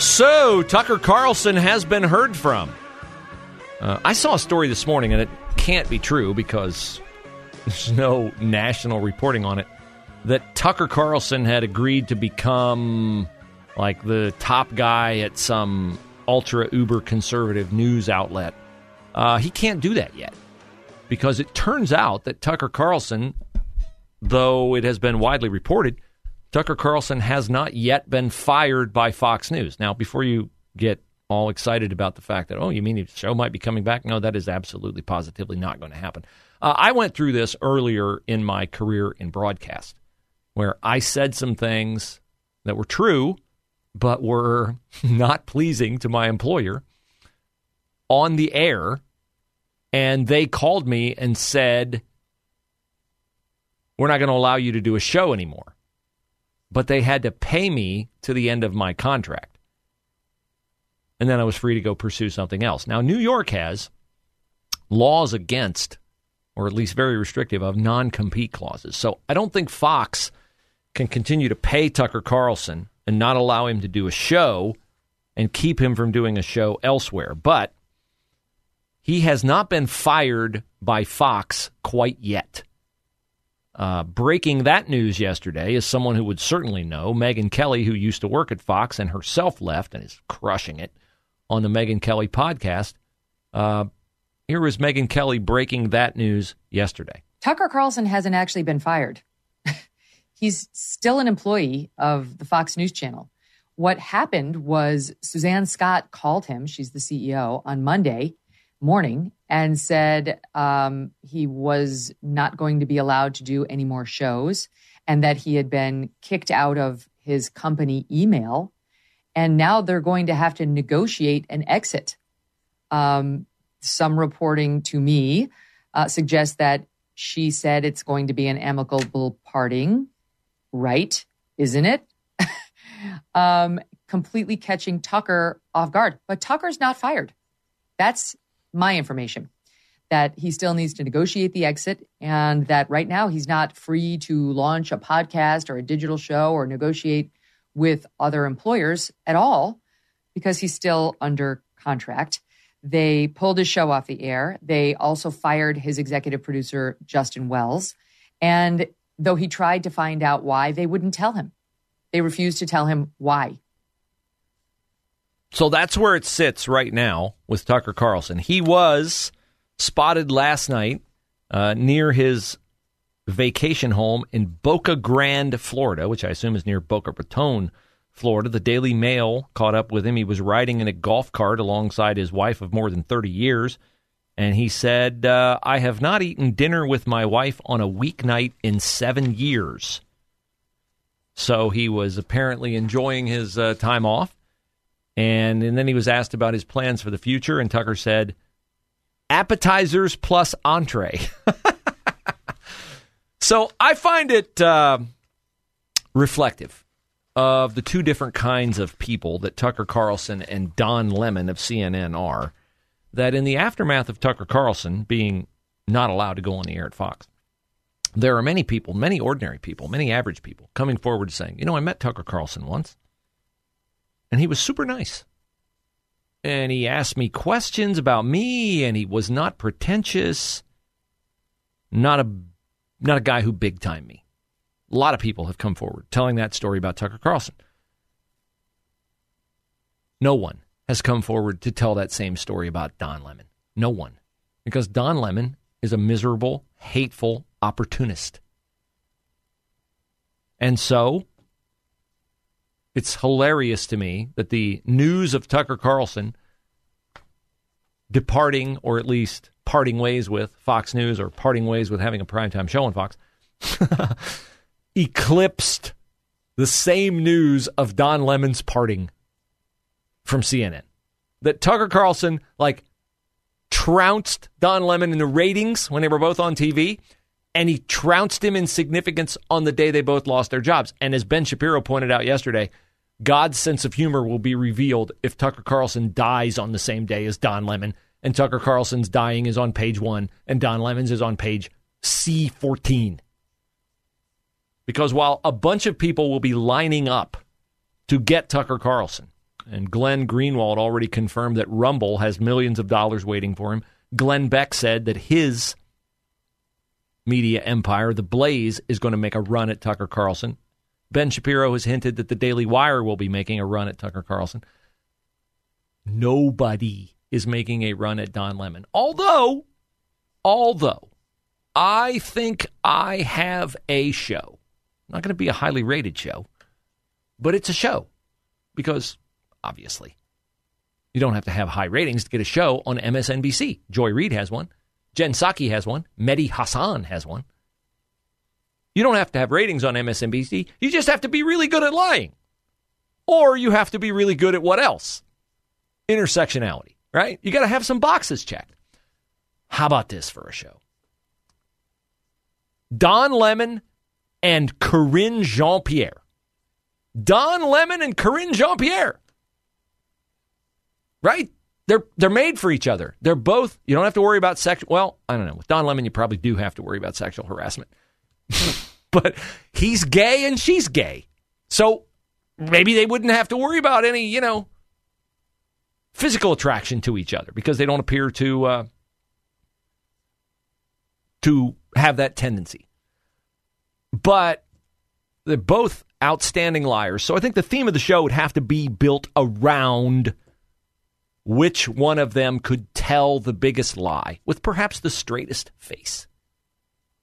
So, Tucker Carlson has been heard from. Uh, I saw a story this morning, and it can't be true because there's no national reporting on it, that Tucker Carlson had agreed to become like the top guy at some ultra uber conservative news outlet. Uh, he can't do that yet because it turns out that Tucker Carlson, though it has been widely reported, Tucker Carlson has not yet been fired by Fox News. Now, before you get all excited about the fact that, oh, you mean the show might be coming back? No, that is absolutely positively not going to happen. Uh, I went through this earlier in my career in broadcast where I said some things that were true, but were not pleasing to my employer on the air. And they called me and said, We're not going to allow you to do a show anymore but they had to pay me to the end of my contract. And then I was free to go pursue something else. Now, New York has laws against, or at least very restrictive, of non compete clauses. So I don't think Fox can continue to pay Tucker Carlson and not allow him to do a show and keep him from doing a show elsewhere. But he has not been fired by Fox quite yet. Uh, breaking that news yesterday is someone who would certainly know, Megyn Kelly, who used to work at Fox and herself left and is crushing it on the Megyn Kelly podcast. Uh, here was Megyn Kelly breaking that news yesterday. Tucker Carlson hasn't actually been fired. He's still an employee of the Fox News Channel. What happened was Suzanne Scott called him, she's the CEO, on Monday morning and said um, he was not going to be allowed to do any more shows and that he had been kicked out of his company email. And now they're going to have to negotiate an exit. Um, some reporting to me uh, suggests that she said it's going to be an amicable parting. Right, isn't it? um, completely catching Tucker off guard. But Tucker's not fired. That's my information that he still needs to negotiate the exit and that right now he's not free to launch a podcast or a digital show or negotiate with other employers at all because he's still under contract. They pulled his show off the air. They also fired his executive producer, Justin Wells. And though he tried to find out why, they wouldn't tell him. They refused to tell him why. So that's where it sits right now with Tucker Carlson. He was spotted last night uh, near his vacation home in Boca Grande, Florida, which I assume is near Boca Raton, Florida. The Daily Mail caught up with him. He was riding in a golf cart alongside his wife of more than 30 years. And he said, uh, I have not eaten dinner with my wife on a weeknight in seven years. So he was apparently enjoying his uh, time off. And, and then he was asked about his plans for the future, and Tucker said, appetizers plus entree. so I find it uh, reflective of the two different kinds of people that Tucker Carlson and Don Lemon of CNN are. That in the aftermath of Tucker Carlson being not allowed to go on the air at Fox, there are many people, many ordinary people, many average people coming forward saying, you know, I met Tucker Carlson once and he was super nice. And he asked me questions about me, and he was not pretentious. Not a not a guy who big time me. A lot of people have come forward telling that story about Tucker Carlson. No one has come forward to tell that same story about Don Lemon. No one. Because Don Lemon is a miserable, hateful opportunist. And so it's hilarious to me that the news of Tucker Carlson departing, or at least parting ways with Fox News or parting ways with having a primetime show on Fox, eclipsed the same news of Don Lemon's parting from CNN. That Tucker Carlson, like, trounced Don Lemon in the ratings when they were both on TV, and he trounced him in significance on the day they both lost their jobs. And as Ben Shapiro pointed out yesterday, God's sense of humor will be revealed if Tucker Carlson dies on the same day as Don Lemon, and Tucker Carlson's dying is on page one, and Don Lemon's is on page C14. Because while a bunch of people will be lining up to get Tucker Carlson, and Glenn Greenwald already confirmed that Rumble has millions of dollars waiting for him, Glenn Beck said that his media empire, The Blaze, is going to make a run at Tucker Carlson. Ben Shapiro has hinted that the Daily Wire will be making a run at Tucker Carlson. Nobody is making a run at Don Lemon. Although, although, I think I have a show. Not going to be a highly rated show, but it's a show because obviously you don't have to have high ratings to get a show on MSNBC. Joy Reid has one. Jen Psaki has one. Mehdi Hasan has one. You don't have to have ratings on MSNBC. You just have to be really good at lying. Or you have to be really good at what else? Intersectionality, right? You got to have some boxes checked. How about this for a show? Don Lemon and Karine Jean Pierre. Don Lemon and Karine Jean Pierre. Right? They're they're made for each other. They're both you don't have to worry about sexual well, I don't know. With Don Lemon you probably do have to worry about sexual harassment. but he's gay and she's gay. So maybe they wouldn't have to worry about any, you know, physical attraction to each other because they don't appear to uh, to have that tendency. But they're both outstanding liars. So I think the theme of the show would have to be built around which one of them could tell the biggest lie with perhaps the straightest face.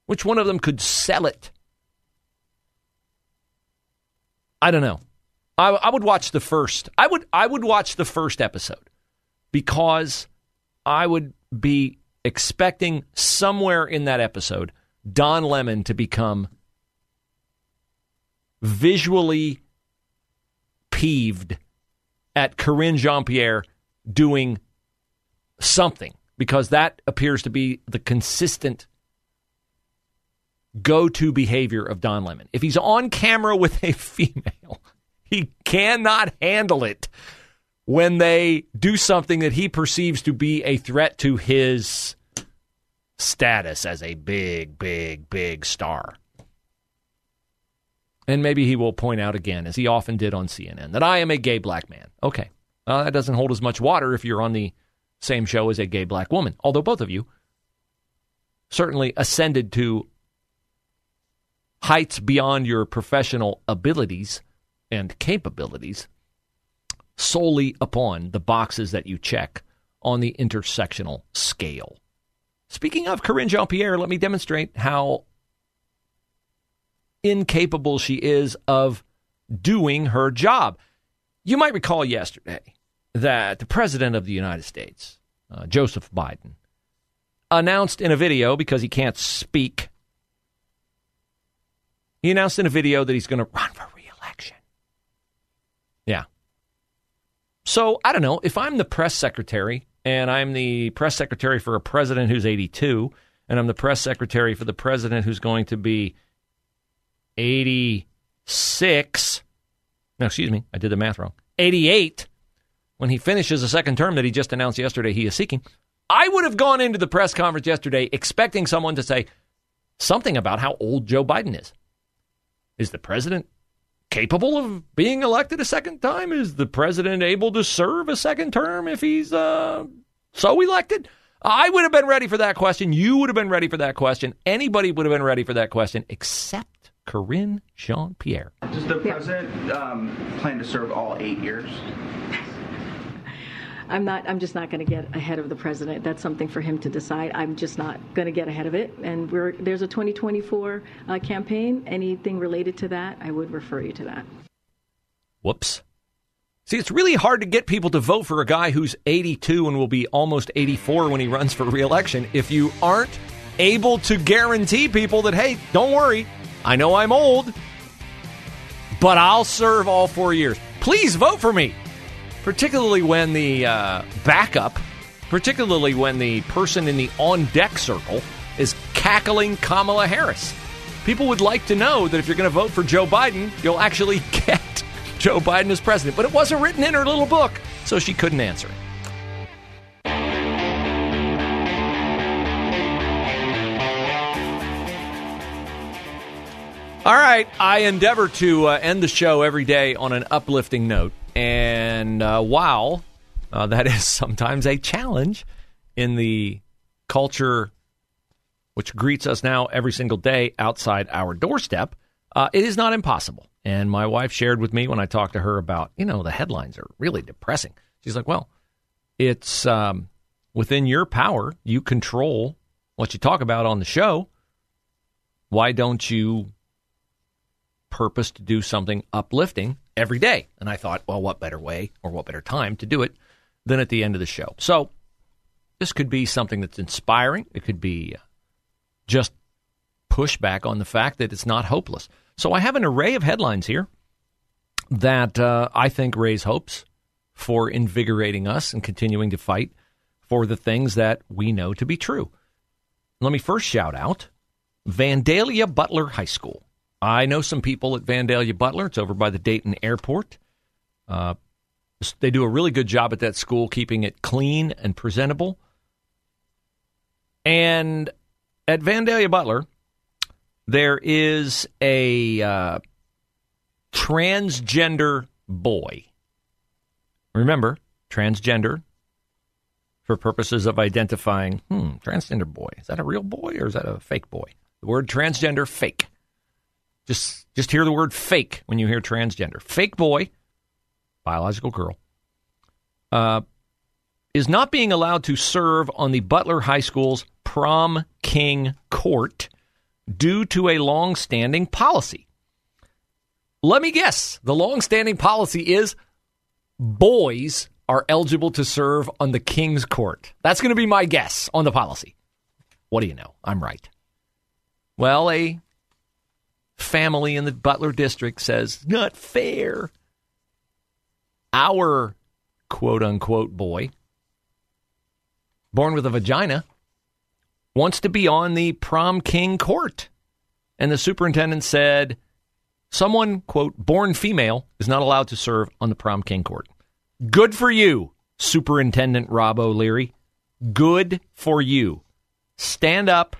Which one of them could sell it? I don't know. I, I would watch the first. I would I would watch the first episode because I would be expecting somewhere in that episode Don Lemon to become visually peeved at Karine Jean Pierre doing something because that appears to be the consistent go to behavior of Don Lemon. If he's on camera with a female, he cannot handle it when they do something that he perceives to be a threat to his status as a big, big, big star. And maybe he will point out again, as he often did on CNN, that I am a gay black man. Okay. Uh, that doesn't hold as much water if you're on the same show as a gay black woman, although both of you certainly ascended to heights beyond your professional abilities and capabilities solely upon the boxes that you check on the intersectional scale. Speaking of Karine Jean Pierre, let me demonstrate how incapable she is of doing her job. You might recall yesterday that the President of the United States, uh, Joseph Biden, announced in a video because he can't speak. He announced in a video that he's going to run for reelection. Yeah. So I don't know if I'm the press secretary and I'm the press secretary for a president who's 82, and I'm the press secretary for the president who's going to be 86. No, excuse me, I did the math wrong. 88 when he finishes the second term that he just announced yesterday he is seeking. I would have gone into the press conference yesterday expecting someone to say something about how old Joe Biden is. Is the president capable of being elected a second time? Is the president able to serve a second term if he's uh, so elected? I would have been ready for that question. You would have been ready for that question. Anybody would have been ready for that question except Karine Jean Pierre. Does the president um, plan to serve all eight years? I'm not. I'm just not going to get ahead of the president. That's something for him to decide. I'm just not going to get ahead of it. And there's a 2024 uh, campaign. Anything related to that, I would refer you to that. Whoops. See, it's really hard to get people to vote for a guy who's 82 and will be almost 84 when he runs for reelection if you aren't able to guarantee people that, hey, don't worry, I know I'm old, but I'll serve all four years. Please vote for me, particularly when the uh, backup, particularly when the person in the on deck circle is cackling Kamala Harris. People would like to know that if you're going to vote for Joe Biden, you'll actually get Joe Biden as president. But it wasn't written in her little book, so she couldn't answer. All right, I endeavor to uh, end the show every day on an uplifting note. And uh, while uh, that is sometimes a challenge in the culture which greets us now every single day outside our doorstep, uh, it is not impossible. And my wife shared with me when I talked to her about, you know, the headlines are really depressing. She's like, well, it's um, within your power. You control what you talk about on the show. Why don't you purpose to do something uplifting every day. And I thought, well, what better way or what better time to do it than at the end of the show? So this could be something that's inspiring. It could be uh, just pushback on the fact that it's not hopeless. So I have an array of headlines here that uh, I think raise hopes for invigorating us and continuing to fight for the things that we know to be true. Let me first shout out Vandalia Butler High School. I know some people at Vandalia Butler. It's over by the Dayton Airport. Uh, they do a really good job at that school, keeping it clean and presentable. And at Vandalia Butler, there is a uh, transgender boy. Remember, transgender for purposes of identifying, hmm, transgender boy. Is that a real boy or is that a fake boy? The word transgender, fake. Just just hear the word fake when you hear transgender. Fake boy, biological girl, uh, is not being allowed to serve on the Butler High School's prom king court due to a long-standing policy. Let me guess. The long-standing policy is boys are eligible to serve on the king's court. That's going to be my guess on the policy. What do you know? I'm right. Well, a family in the Butler district says, not fair. Our quote unquote boy, born with a vagina, wants to be on the prom king court. And the superintendent said, someone, quote, born female is not allowed to serve on the prom king court. Good for you, Superintendent Rob O'Leary. Good for you. Stand up,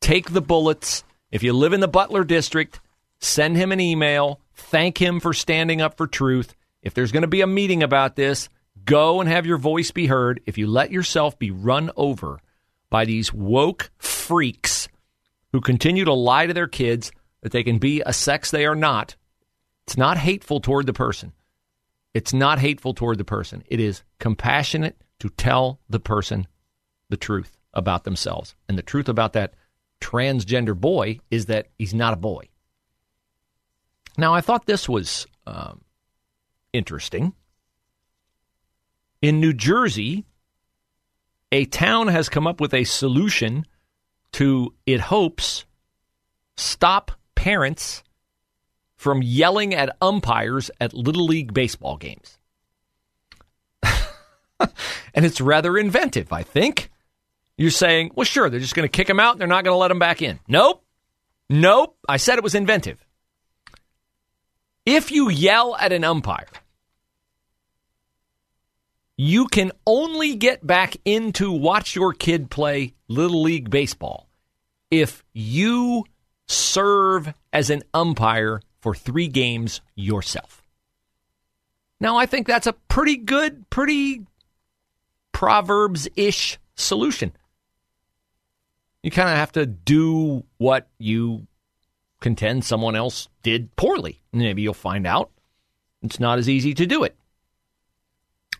take the bullets, if you live in the Butler district, send him an email, thank him for standing up for truth. If there's going to be a meeting about this, go and have your voice be heard. If you let yourself be run over by these woke freaks who continue to lie to their kids that they can be a sex they are not, it's not hateful toward the person. It's not hateful toward the person. It is compassionate to tell the person the truth about themselves. And the truth about that transgender boy is that he's not a boy. Now, I thought this was um, interesting. In New Jersey, a town has come up with a solution to, it hopes, stop parents from yelling at umpires at Little League baseball games. and it's rather inventive, I think. You're saying, well, sure, they're just going to kick him out and they're not going to let him back in. Nope. Nope. I said it was inventive. If you yell at an umpire, you can only get back in to watch your kid play Little League Baseball if you serve as an umpire for three games yourself. Now, I think that's a pretty good, pretty Proverbs ish solution you kind of have to do what you contend someone else did poorly. Maybe you'll find out it's not as easy to do it.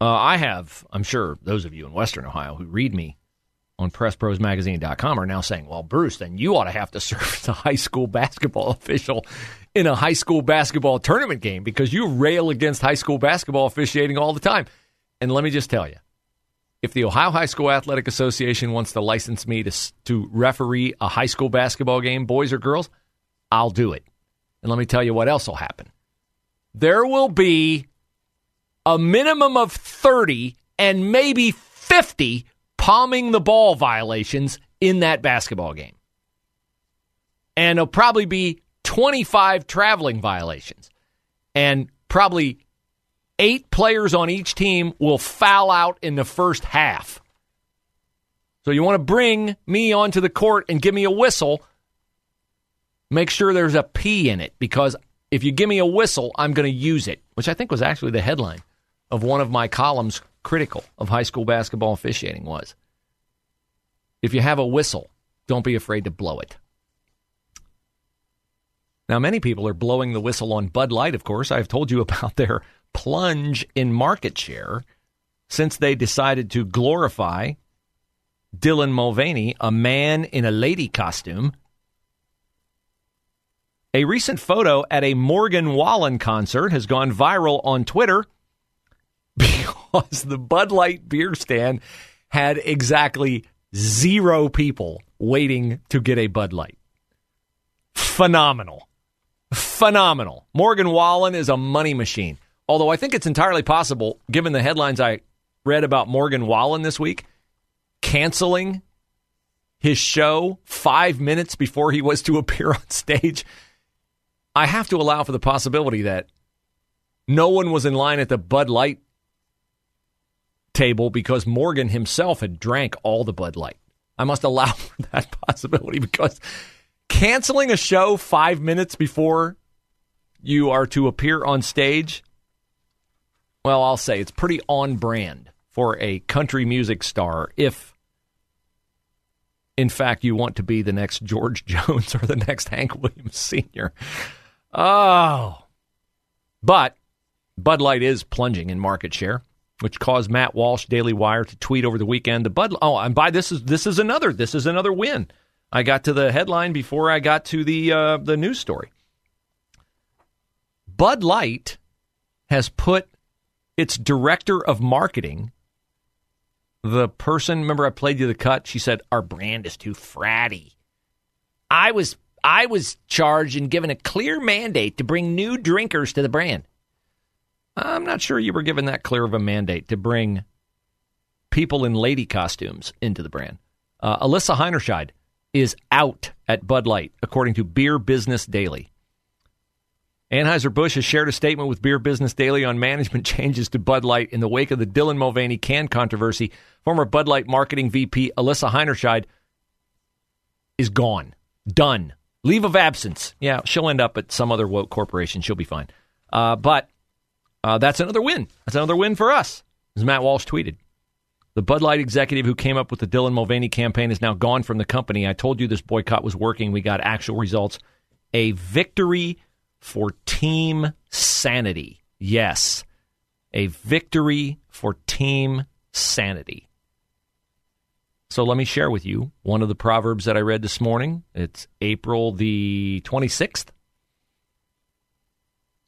Uh, I have, I'm sure those of you in Western Ohio who read me on PressProsMagazine.com are now saying, well, Bruce, then you ought to have to serve as a high school basketball official in a high school basketball tournament game because you rail against high school basketball officiating all the time. And let me just tell you, if the Ohio High School Athletic Association wants to license me to to referee a high school basketball game, boys or girls, I'll do it. And let me tell you what else will happen. There will be a minimum of 30 and maybe 50 palming the ball violations in that basketball game. And it'll probably be 25 traveling violations. And probably eight players on each team will foul out in the first half. So you want to bring me onto the court and give me a whistle. Make sure there's a P in it because if you give me a whistle, I'm going to use it, which I think was actually the headline of one of my columns critical of high school basketball officiating was. If you have a whistle, don't be afraid to blow it. Now, many people are blowing the whistle on Bud Light, of course. I've told you about their plunge in market share since they decided to glorify Dylan Mulvaney, a man in a lady costume. A recent photo at a Morgan Wallen concert has gone viral on Twitter because the Bud Light beer stand had exactly zero people waiting to get a Bud Light. Phenomenal. Phenomenal. Morgan Wallen is a money machine. Although I think it's entirely possible, given the headlines I read about Morgan Wallen this week, canceling his show five minutes before he was to appear on stage. I have to allow for the possibility that no one was in line at the Bud Light table because Morgan himself had drank all the Bud Light. I must allow for that possibility because canceling a show five minutes before you are to appear on stage, well, I'll say it's pretty on brand for a country music star if, in fact, you want to be the next George Jones or the next Hank Williams Sr. Oh. But Bud Light is plunging in market share which caused Matt Walsh, Daily Wire, to tweet over the weekend. The Bud. Oh, and by this is this is another this is another win. I got to the headline before I got to the uh, the news story. Bud Light has put its director of marketing, the person. Remember, I played you the cut. She said our brand is too fratty. I was I was charged and given a clear mandate to bring new drinkers to the brand. I'm not sure you were given that clear of a mandate to bring people in lady costumes into the brand. Uh, Alyssa Heinerscheid is out at Bud Light, according to Beer Business Daily. Anheuser-Busch has shared a statement with Beer Business Daily on management changes to Bud Light in the wake of the Dylan Mulvaney can controversy. Former Bud Light marketing VP Alyssa Heinerscheid is gone. Done. Leave of absence. Yeah, she'll end up at some other woke corporation. She'll be fine. Uh, but uh, that's another win. That's another win for us, as Matt Walsh tweeted. The Bud Light executive who came up with the Dylan Mulvaney campaign is now gone from the company. I told you this boycott was working. We got actual results. A victory for team sanity. Yes, a victory for team sanity. So let me share with you one of the proverbs that I read this morning. It's April the 26th.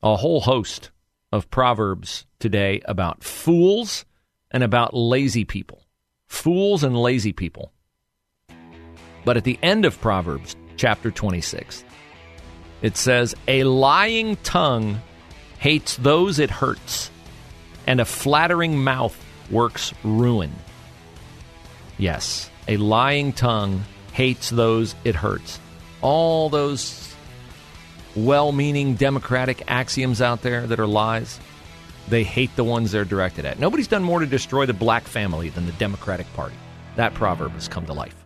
A whole host of Proverbs today about fools and about lazy people. Fools and lazy people. But at the end of Proverbs, chapter 26, it says, A lying tongue hates those it hurts, and a flattering mouth works ruin. Yes, a lying tongue hates those it hurts. All those well meaning democratic axioms out there that are lies, they hate the ones they're directed at. Nobody's done more to destroy the black family than the Democratic Party. That proverb has come to life.